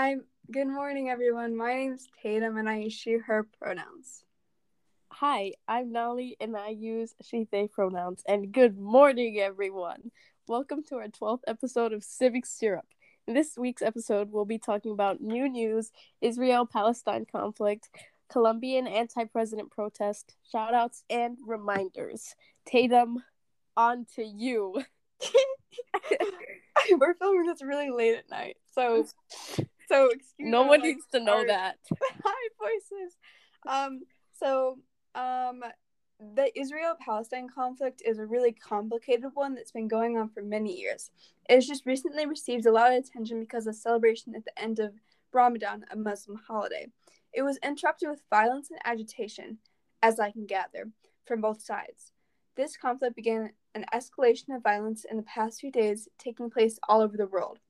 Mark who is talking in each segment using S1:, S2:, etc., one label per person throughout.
S1: I'm good morning, everyone. My name's Tatum, and I use she/her pronouns.
S2: Hi, I'm Nolly, and I use she/they pronouns. And good morning, everyone. Welcome to our 12th episode of Civic Syrup. In this week's episode, we'll be talking about new news, Israel Palestine conflict, Colombian anti president protest, shoutouts, and reminders. Tatum, on to you.
S1: We're filming this really late at night, so so excuse.
S2: No one needs to know that.
S1: high voices. Um. So um. The Israel Palestine conflict is a really complicated one that's been going on for many years. It has just recently received a lot of attention because of celebration at the end of Ramadan, a Muslim holiday. It was interrupted with violence and agitation, as I can gather, from both sides. This conflict began an escalation of violence in the past few days, taking place all over the world.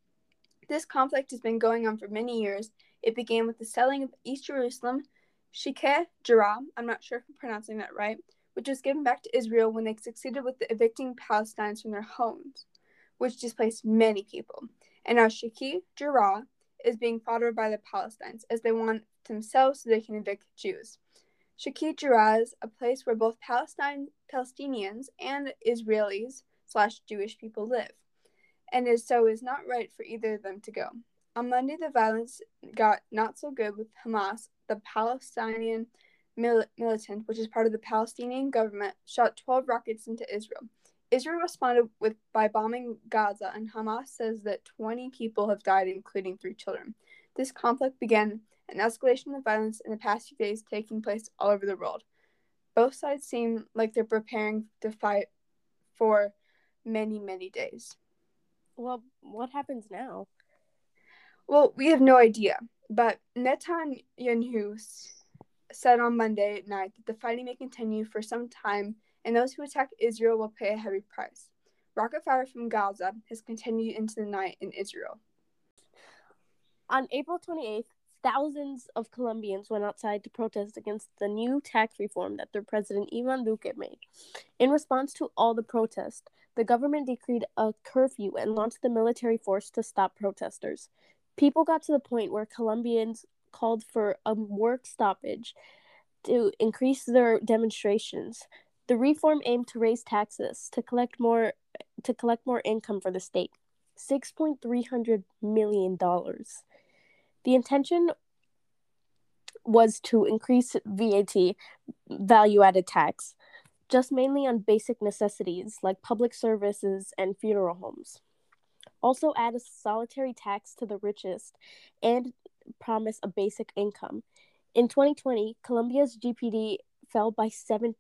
S1: This conflict has been going on for many years. It began with the selling of East Jerusalem, Sheikh Jarrah, I'm not sure if I'm pronouncing that right, which was given back to Israel when they succeeded with the evicting Palestinians from their homes, which displaced many people. And now Sheikh Jarrah is being fought over by the Palestinians as they want themselves so they can evict Jews. Sheikh Jarrah is a place where both Palestine Palestinians and Israelis slash Jewish people live, and is so is not right for either of them to go. On Monday, the violence got not so good with Hamas, the Palestinian mil- militant, which is part of the Palestinian government, shot 12 rockets into Israel. Israel responded with by bombing Gaza, and Hamas says that 20 people have died, including three children. This conflict began an escalation of violence in the past few days, taking place all over the world. Both sides seem like they're preparing to fight for many, many days.
S2: Well, what happens now?
S1: Well, we have no idea, but Netanyahu said on Monday night that the fighting may continue for some time and those who attack Israel will pay a heavy price. Rocket fire from Gaza has continued into the night in Israel.
S2: On April 28th, thousands of Colombians went outside to protest against the new tax reform that their president Ivan Duque made. In response to all the protests, the government decreed a curfew and launched the military force to stop protesters. People got to the point where Colombians called for a work stoppage to increase their demonstrations. The reform aimed to raise taxes to collect more to collect more income for the state. Six point three hundred million dollars. The intention was to increase VAT, value added tax, just mainly on basic necessities like public services and funeral homes. Also, add a solitary tax to the richest and promise a basic income. In 2020, Colombia's GPD fell by 7%,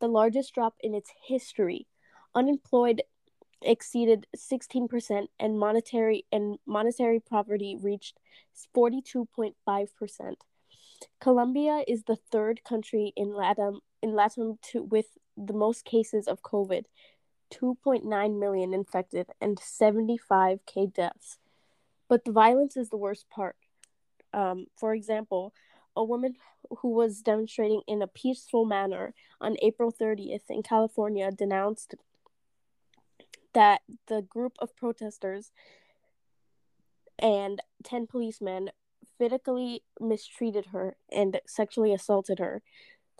S2: the largest drop in its history. Unemployed exceeded 16% and monetary and monetary poverty reached 42.5%. Colombia is the third country in Latin in Latin to, with the most cases of COVID, 2.9 million infected and 75k deaths. But the violence is the worst part. Um, for example, a woman who was demonstrating in a peaceful manner on April 30th in California denounced that the group of protesters and 10 policemen physically mistreated her and sexually assaulted her.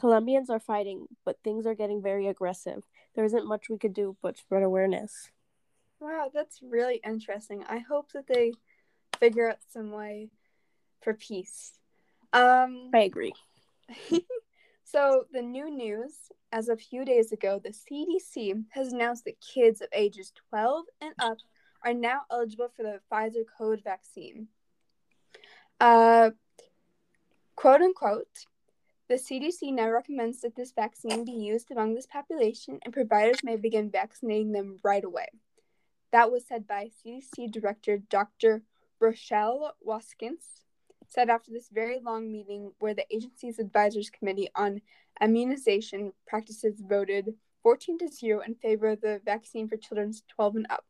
S2: Colombians are fighting, but things are getting very aggressive. There isn't much we could do but spread awareness.
S1: Wow, that's really interesting. I hope that they figure out some way for peace. Um,
S2: I agree.
S1: so the new news, as of a few days ago, the CDC has announced that kids of ages 12 and up are now eligible for the Pfizer COVID vaccine. Uh, quote unquote, the CDC now recommends that this vaccine be used among this population and providers may begin vaccinating them right away. That was said by CDC Director Dr. Rochelle Waskins, said after this very long meeting where the agency's advisors committee on immunization practices voted 14 to 0 in favor of the vaccine for children 12 and up.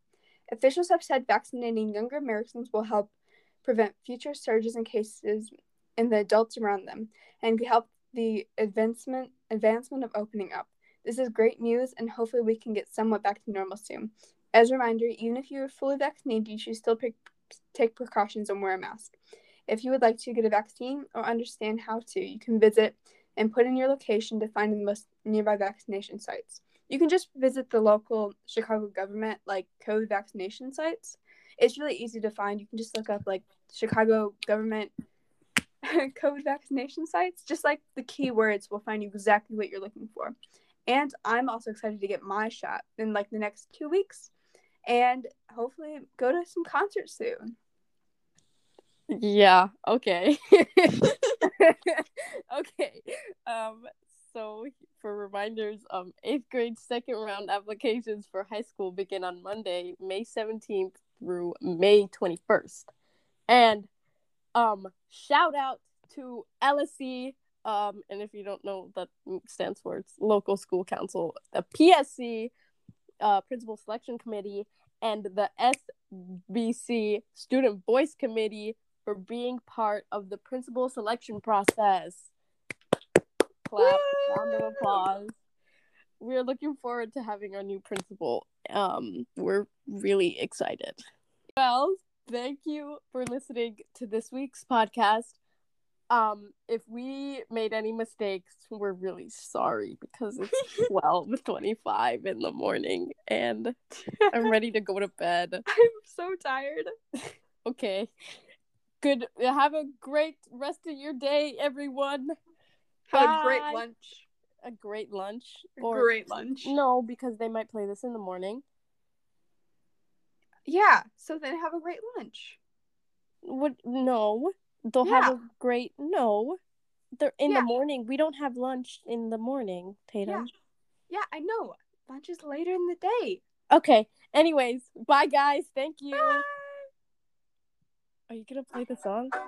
S1: Officials have said vaccinating younger Americans will help prevent future surges in cases in the adults around them and help the advancement advancement of opening up. This is great news and hopefully we can get somewhat back to normal soon. As a reminder, even if you are fully vaccinated, you should still pre- take precautions and wear a mask. If you would like to get a vaccine or understand how to, you can visit and put in your location to find the most nearby vaccination sites. You can just visit the local Chicago government like COVID vaccination sites. It's really easy to find. You can just look up like Chicago government COVID vaccination sites. Just like the keywords will find you exactly what you're looking for. And I'm also excited to get my shot in like the next two weeks and hopefully go to some concerts soon.
S2: Yeah, okay. okay. Um so for reminders, um eighth grade second round applications for high school begin on Monday, May 17th through May 21st. And um shout out to LSC um and if you don't know that stands for it's local school council, the PSC uh, principal selection committee and the SBC student voice committee for being part of the principal selection process. Clap, round of applause. We're looking forward to having our new principal. Um, we're really excited. Well, thank you for listening to this week's podcast. Um, if we made any mistakes, we're really sorry because it's twelve twenty-five in the morning and I'm ready to go to bed.
S1: I'm so tired.
S2: Okay. Good. Have a great rest of your day, everyone.
S1: Have a great lunch.
S2: A great lunch.
S1: A great lunch.
S2: No, because they might play this in the morning.
S1: Yeah. So then have a great lunch.
S2: What? No, they'll have a great. No, they're in
S1: Yeah.
S2: the morning. We don't have lunch in the morning, Tatum.
S1: Yeah, I know. Lunch is later in the day.
S2: Okay. Anyways, bye guys. Thank you.
S1: Bye.
S2: Are you gonna play the song?